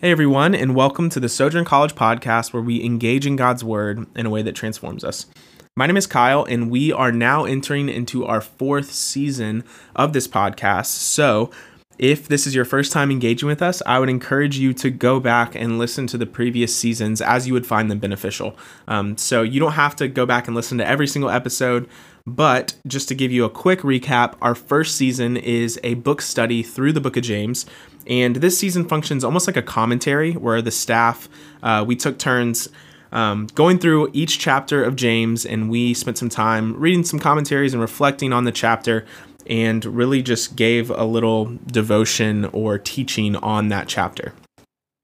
Hey, everyone, and welcome to the Sojourn College podcast where we engage in God's Word in a way that transforms us. My name is Kyle, and we are now entering into our fourth season of this podcast. So, if this is your first time engaging with us, I would encourage you to go back and listen to the previous seasons as you would find them beneficial. Um, so, you don't have to go back and listen to every single episode. But just to give you a quick recap, our first season is a book study through the book of James. And this season functions almost like a commentary where the staff, uh, we took turns um, going through each chapter of James and we spent some time reading some commentaries and reflecting on the chapter and really just gave a little devotion or teaching on that chapter.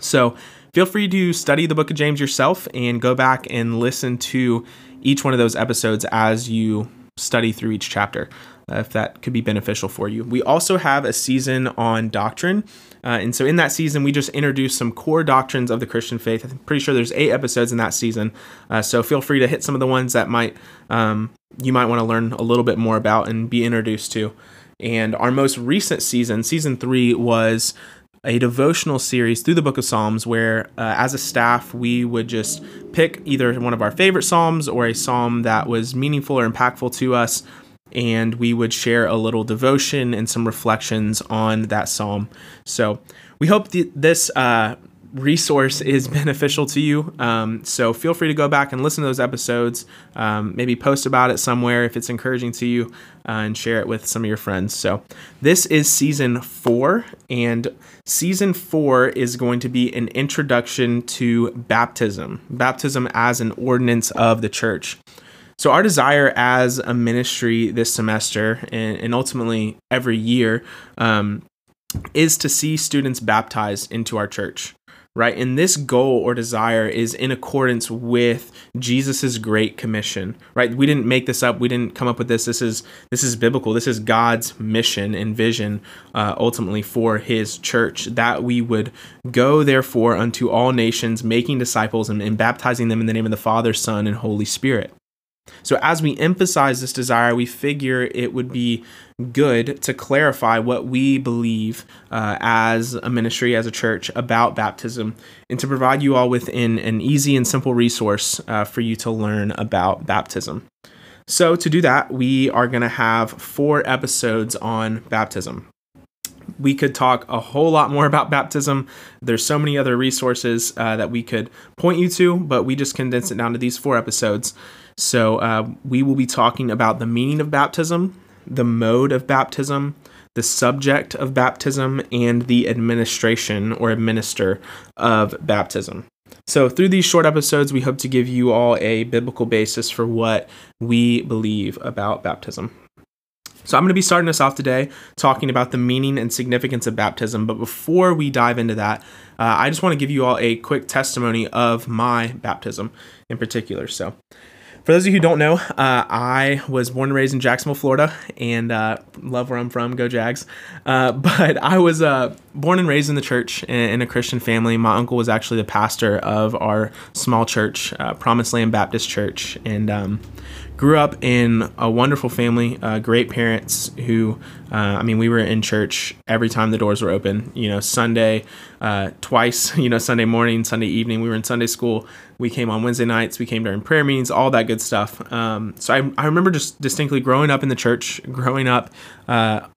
So feel free to study the book of James yourself and go back and listen to each one of those episodes as you study through each chapter uh, if that could be beneficial for you. We also have a season on doctrine. Uh, and so in that season, we just introduced some core doctrines of the Christian faith. I'm pretty sure there's eight episodes in that season. Uh, so feel free to hit some of the ones that might um, you might want to learn a little bit more about and be introduced to. And our most recent season, season three, was a devotional series through the book of Psalms where, uh, as a staff, we would just pick either one of our favorite Psalms or a Psalm that was meaningful or impactful to us and we would share a little devotion and some reflections on that psalm. So we hope th- this uh, resource is beneficial to you. Um, so feel free to go back and listen to those episodes. Um, maybe post about it somewhere if it's encouraging to you, uh, and share it with some of your friends. So this is season four, and season four is going to be an introduction to baptism, baptism as an ordinance of the church. So, our desire as a ministry this semester and, and ultimately every year um, is to see students baptized into our church, right? And this goal or desire is in accordance with Jesus's great commission, right? We didn't make this up. We didn't come up with this. This is this is biblical. This is God's mission and vision, uh, ultimately for His church, that we would go therefore unto all nations, making disciples and, and baptizing them in the name of the Father, Son, and Holy Spirit. So, as we emphasize this desire, we figure it would be good to clarify what we believe uh, as a ministry, as a church, about baptism, and to provide you all with an, easy and simple resource uh, for you to learn about baptism. So, to do that, we are going to have four episodes on baptism. We could talk a whole lot more about baptism. There's so many other resources uh, that we could point you to, but we just condensed it down to these four episodes. So, uh, we will be talking about the meaning of baptism, the mode of baptism, the subject of baptism, and the administration or administer of baptism. So, through these short episodes, we hope to give you all a biblical basis for what we believe about baptism. So, I'm going to be starting us off today talking about the meaning and significance of baptism. But before we dive into that, uh, I just want to give you all a quick testimony of my baptism in particular. So, for those of you who don't know, uh, I was born and raised in Jacksonville, Florida, and uh, love where I'm from. Go Jags! Uh, but I was uh, born and raised in the church in, in, a Christian family. My uncle was actually the pastor of our small church, uh, Promised Land Baptist Church, and um, grew up in a wonderful family, uh, great parents who, uh, I mean, we were in church every time the doors were open. You know, Sunday, uh, twice, you know, Sunday morning, Sunday evening. We were in Sunday school. We came on Wednesday nights. We came during prayer meetings, all that good stuff. Um, so I, I remember just distinctly growing up in the church, growing up, uh,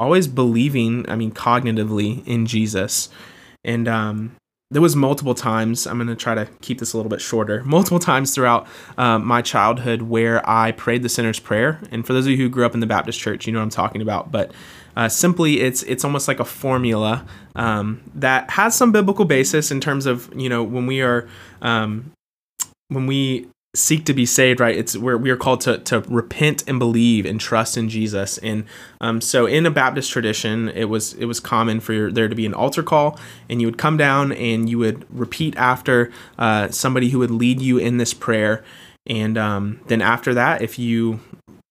always believing, I mean, cognitively in Jesus. And um, there was multiple times i'm going to try to keep this a little bit shorter multiple times throughout uh, my childhood where i prayed the sinner's prayer. And for those of you who grew up in the baptist church you know what i'm talking about. But uh, simply it's it's almost like a formula um, that has some biblical basis in terms of you know when we are um, when we seek to be saved right? It's where we are called to, to repent and believe and trust in jesus. And um, so in a baptist tradition it was it was common for there to be an altar call and you would come down and you would repeat after uh, somebody who would lead you in this prayer. And um, then after that if you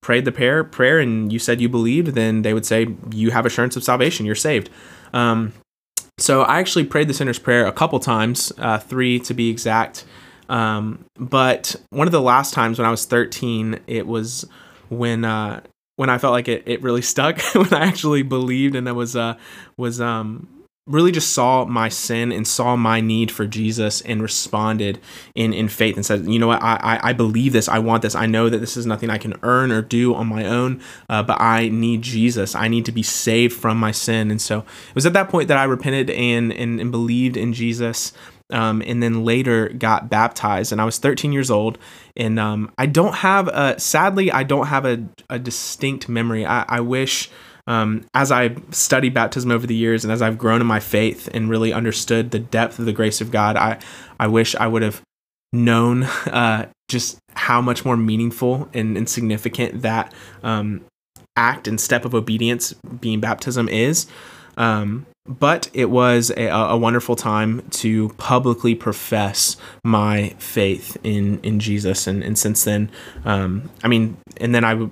prayed the prayer prayer and you said you believed then they would say you have assurance of salvation. You're saved. Um, so i actually prayed the sinner's prayer a couple times uh, three to be exact um, but one of the last times when I was 13, it was when uh, when I felt like it, it really stuck when I actually believed and I was uh, was um, really just saw my sin and saw my need for Jesus and responded in in faith and said, you know what, I I, believe this, I want this, I know that this is nothing I can earn or do on my own, uh, but I need Jesus, I need to be saved from my sin, and so it was at that point that I repented and and, and believed in Jesus. Um, and then later got baptized. And i was 13 years old. And um, i don't have a sadly i don't have a, a distinct memory. I, I wish um, as I studied baptism over the years and as I've grown in my faith and really understood the depth of the grace of God, I, I wish I would have known uh, just how much more meaningful and, and significant that um, act and step of obedience being baptism is. Um, but it was a, a, wonderful time to publicly profess my faith in in Jesus, and, and since then, um, I mean, and then I would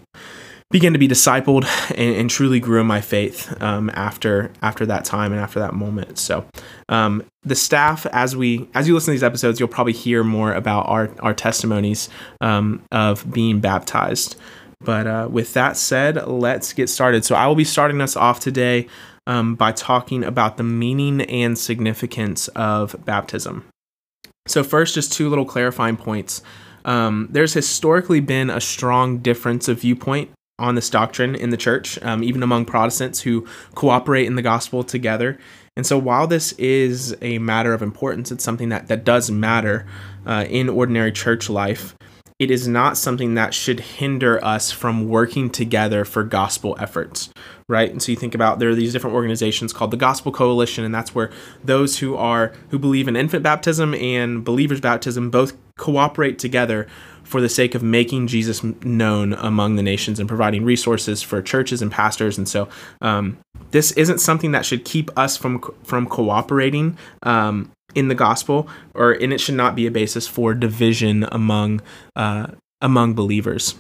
began to be discipled and, and truly grew in my faith um, after after that time and after that moment. So um, the staff, as we as you listen to these episodes, you'll probably hear more about our our testimonies um, of being baptized. But uh, with that said, let's get started. So I will be starting us off today um, by talking about the meaning and significance of baptism. So first, just two little clarifying points. Um, there's historically been a strong difference of viewpoint on this doctrine in the church, um, even among Protestants who cooperate in the gospel together. And so, while this is a matter of importance, it's something that, that does matter uh, in ordinary church life. It is not something that should hinder us from working together for gospel efforts, right? And so you think about there are these different organizations called the Gospel Coalition, and that's where those who are who believe in infant baptism and believers baptism both cooperate together for the sake of making Jesus known among the nations and providing resources for churches and pastors. And so, um, this isn't something that should keep us from from cooperating um, in the gospel, or and it should not be a basis for division among uh, among believers.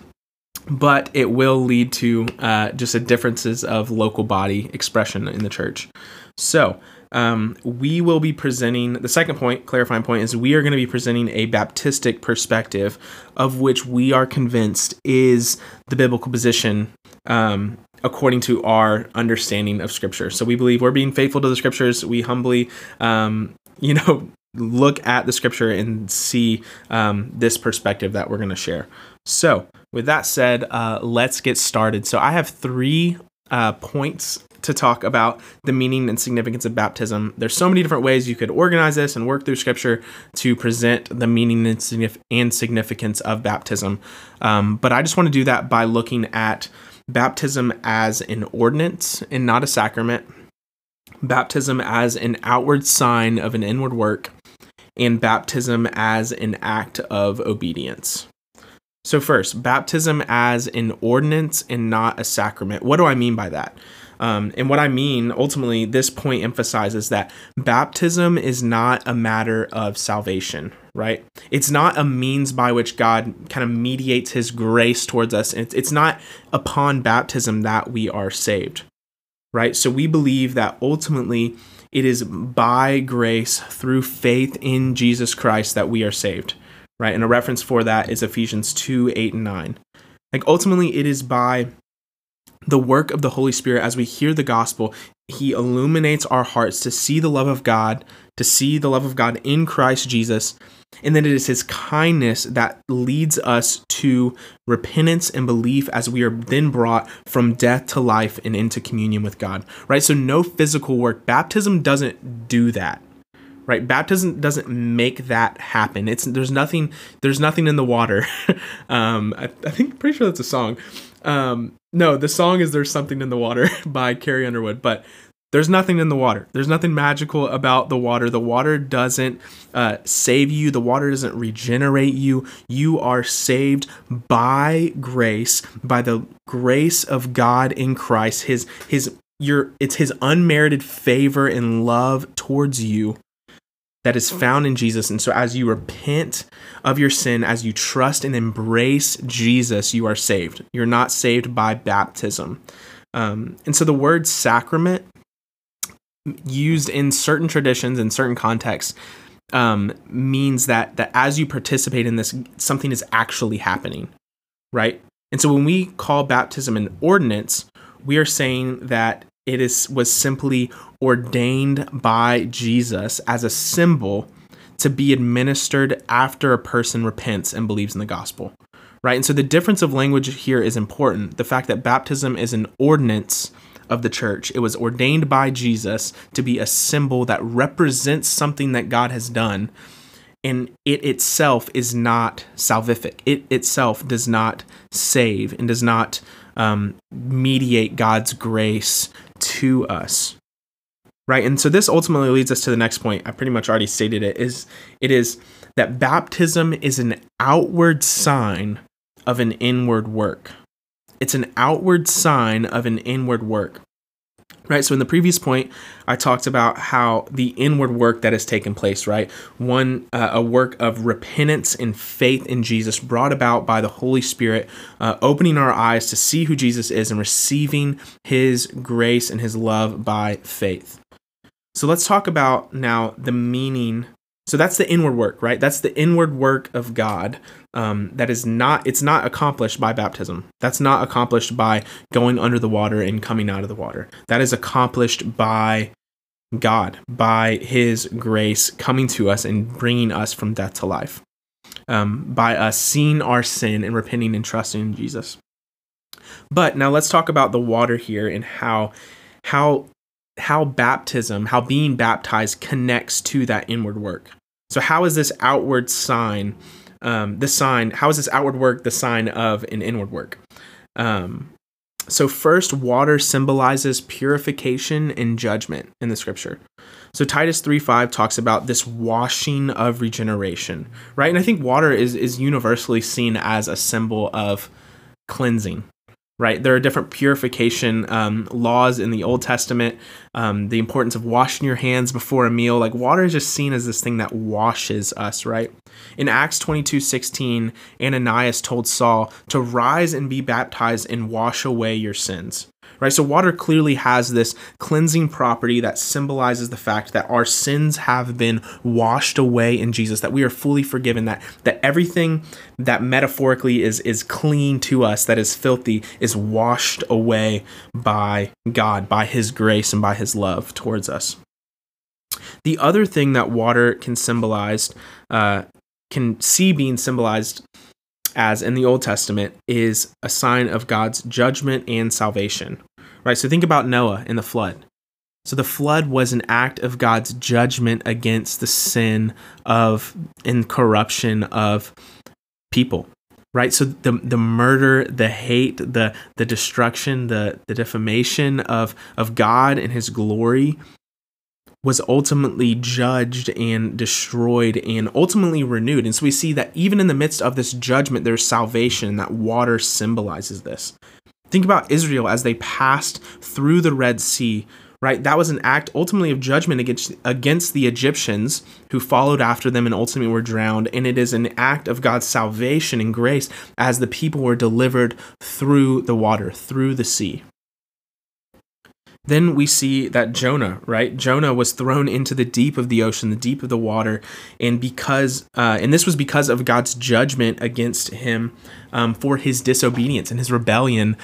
But it will lead to uh, just a differences of local body expression in the church. So um, we will be presenting the second point, clarifying point, is we are going to be presenting a Baptistic perspective of which we are convinced is the biblical position um, according to our understanding of Scripture. So we believe we're being faithful to the Scriptures. We humbly, um, you know, look at the Scripture and see um, this perspective that we're going to share. So, with that said, uh, let's get started. So, I have three uh, points to talk about the meaning and significance of baptism. There's so many different ways you could organize this and work through scripture to present the meaning and significance of baptism. Um, but I just want to do that by looking at baptism as an ordinance and not a sacrament, baptism as an outward sign of an inward work, and baptism as an act of obedience. So, first, baptism as an ordinance and not a sacrament. What do I mean by that? Um, and what I mean, ultimately, this point emphasizes that baptism is not a matter of salvation, right? It's not a means by which God kind of mediates his grace towards us. It's, it's not upon baptism that we are saved, right? So we believe that ultimately it is by grace through faith in Jesus Christ that we are saved, right? And a reference for that is Ephesians 2 8 and 9. Like ultimately, it is by the work of the Holy Spirit as we hear the gospel, He illuminates our hearts to see the love of God, to see the love of God in Christ Jesus. And then it is His kindness that leads us to repentance and belief as we are then brought from death to life and into communion with God, right? So, no physical work. Baptism doesn't do that right baptism doesn't make that happen it's there's nothing there's nothing in the water um I, I think pretty sure that's a song um, no, the song is "There's Something in the Water" by Carrie Underwood, but there's nothing in the water. There's nothing magical about the water. The water doesn't uh, save you. The water doesn't regenerate you. You are saved by grace, by the grace of God in Christ. His his your it's His unmerited favor and love towards you that is found in Jesus. And so, as you repent of your sin, as you trust and embrace Jesus, you are saved. You're not saved by baptism. Um, and so, the word sacrament, used in certain traditions in certain contexts, um, means that that as you participate in this, something is actually happening, right? And so, when we call baptism an ordinance, we are saying that it is was simply ordained by Jesus as a symbol to be administered after a person repents and believes in the gospel. Right? And so the difference of language here is important. The fact that baptism is an ordinance of the church. It was ordained by Jesus to be a symbol that represents something that God has done. And it itself is not salvific. It itself does not save and does not um, mediate God's grace to us. Right? And so this ultimately leads us to the next point. I pretty much already stated it is it is that baptism is an outward sign of an inward work. It's an outward sign of an inward work. Right. So in the previous point, I talked about how the inward work that has taken place, right? One, uh, a work of repentance and faith in Jesus brought about by the Holy Spirit, uh, opening our eyes to see who Jesus is and receiving his grace and his love by faith. So let's talk about now the meaning. So that's the inward work, right? That's the inward work of God um, that is not it's not accomplished by baptism. That's not accomplished by going under the water and coming out of the water. That is accomplished by god by his grace coming to us and bringing us from death to life um, by us seeing our sin and repenting and trusting in jesus. But now let's talk about the water here and how how how baptism how being baptized connects to that inward work so how is this outward sign um, the sign, how is this outward work the sign of an inward work? Um, so, first, water symbolizes purification and judgment in the scripture. So, Titus 3 5 talks about this washing of regeneration, right? And I think water is, is universally seen as a symbol of cleansing, right? There are different purification um, laws in the Old Testament. Um, the importance of washing your hands before a meal, like water is just seen as this thing that washes us, right? In Acts 22 16, Ananias told Saul to rise and be baptized and wash away your sins right? So water clearly has this cleansing property that symbolizes the fact that our sins have been washed away in Jesus, that we are fully forgiven, that that everything that metaphorically is is clean to us, that is filthy, is washed away by God, by his grace and by his love towards us. The other thing that water can symbolize, uh, can see being symbolized as in the Old Testament, is a sign of God's judgment and salvation right? So think about Noah and the flood. So the flood was an act of God's judgment against the sin of and corruption of people. Right? So the the murder, the hate, the the destruction, the the defamation of of God and his glory was ultimately judged and destroyed and ultimately renewed. And so we see that even in the midst of this judgment, there's salvation. That water symbolizes this. Think about Israel as they passed through the Red Sea, right? That was an act ultimately of judgment against, against the Egyptians who followed after them and ultimately were drowned. And it is an act of God's salvation and grace as the people were delivered through the water, through the sea. Then we see that Jonah, right? Jonah was thrown into the deep of the ocean, the deep of the water, and because, uh, and this was because of God's judgment against him um, for his disobedience and his rebellion.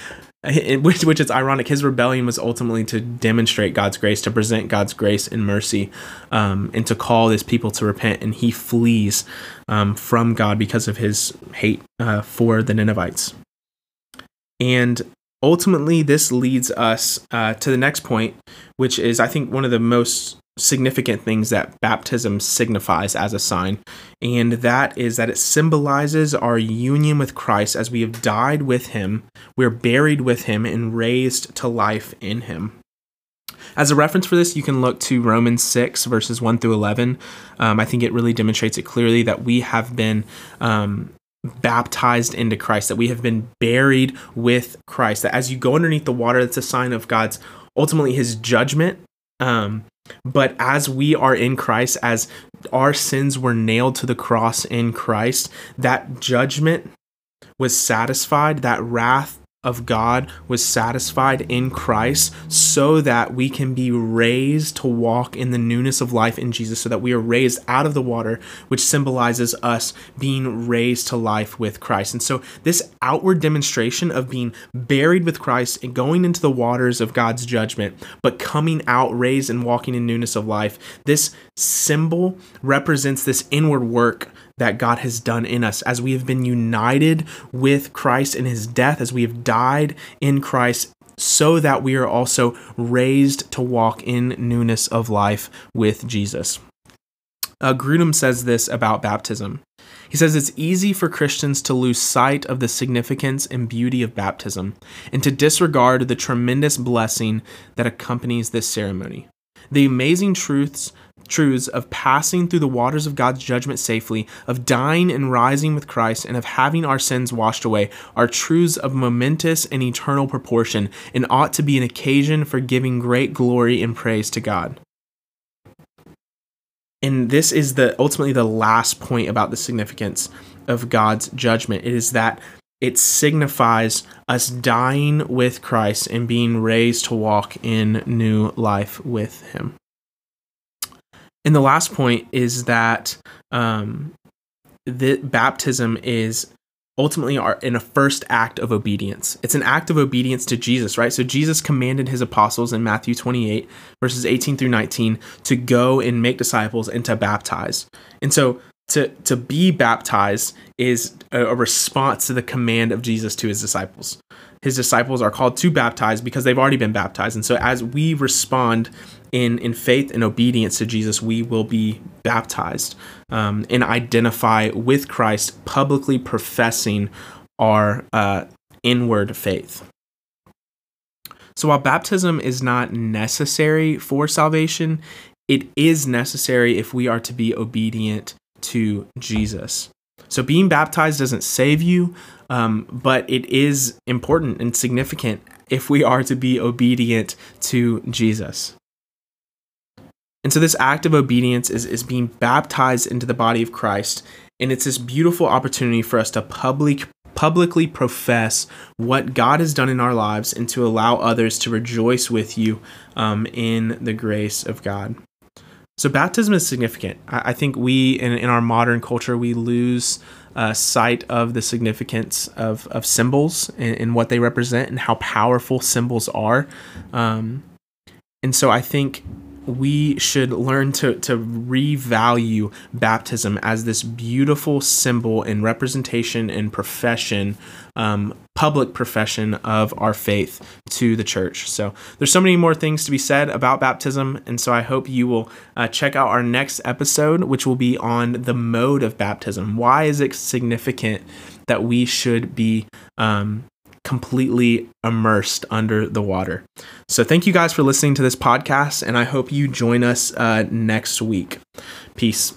Which, which is ironic. His rebellion was ultimately to demonstrate God's grace, to present God's grace and mercy, um, and to call his people to repent. And he flees um, from God because of his hate uh, for the Ninevites. And ultimately, this leads us uh, to the next point, which is, I think, one of the most significant things that baptism signifies as a sign, and that is that it symbolizes our union with Christ as we have died with him, we're buried with him, and raised to life in him. As a reference for this, you can look to Romans 6, verses 1 through 11. Um, I think it really demonstrates it clearly that we have been um, baptized into Christ, that we have been buried with Christ, that as you go underneath the water, that's a sign of God's ultimately his judgment. Um, but as we are in Christ, as our sins were nailed to the cross in Christ, that judgment was satisfied, that wrath of God was satisfied in Christ so that we can be raised to walk in the newness of life in Jesus, so that we are raised out of the water, which symbolizes us being raised to life with Christ. And so, this outward demonstration of being buried with Christ and going into the waters of God's judgment, but coming out raised and walking in newness of life, this symbol represents this inward work that God has done in us as we have been united with Christ in his death, as we have died in Christ, so that we are also raised to walk in newness of life with Jesus. Uh, Grudem says this about baptism. He says it's easy for Christians to lose sight of the significance and beauty of baptism and to disregard the tremendous blessing that accompanies this ceremony. The amazing truths truths of passing through the waters of God's judgment safely, of dying and rising with Christ, and of having our sins washed away are truths of momentous and eternal proportion and ought to be an occasion for giving great glory and praise to God. And this is the ultimately the last point about the significance of God's judgment. It is that it signifies us dying with Christ and being raised to walk in new life with Him. And the last point is that um, the baptism is ultimately in a first act of obedience. It's an act of obedience to Jesus, right? So Jesus commanded his apostles in Matthew 28, verses 18 through 19, to go and make disciples and to baptize. And so to, to be baptized is a, a response to the command of Jesus to his disciples. His disciples are called to baptize because they've already been baptized. And so as we respond in in faith and obedience to Jesus, we will be baptized um, and identify with Christ, publicly professing our uh, inward faith. So while baptism is not necessary for salvation, it is necessary if we are to be obedient to Jesus. So being baptized doesn't save you, um, but it is important and significant if we are to be obedient to Jesus. And so this act of obedience is, is being baptized into the body of Christ. And it's this beautiful opportunity for us to public, publicly profess what God has done in our lives and to allow others to rejoice with you um, in the grace of God. So baptism is significant. I, I think we, in, in our modern culture, we lose uh, sight of the significance of, of symbols and, and, what they represent and how powerful symbols are. Um, and so I think we should learn to, to revalue baptism as this beautiful symbol and representation and profession, um, public profession of our faith to the church. So there's so many more things to be said about baptism. And so I hope you will uh, check out our next episode, which will be on the mode of baptism. Why is it significant that we should be um, completely immersed under the water. So, thank you guys for listening to this podcast, and I hope you join us uh, next week. Peace.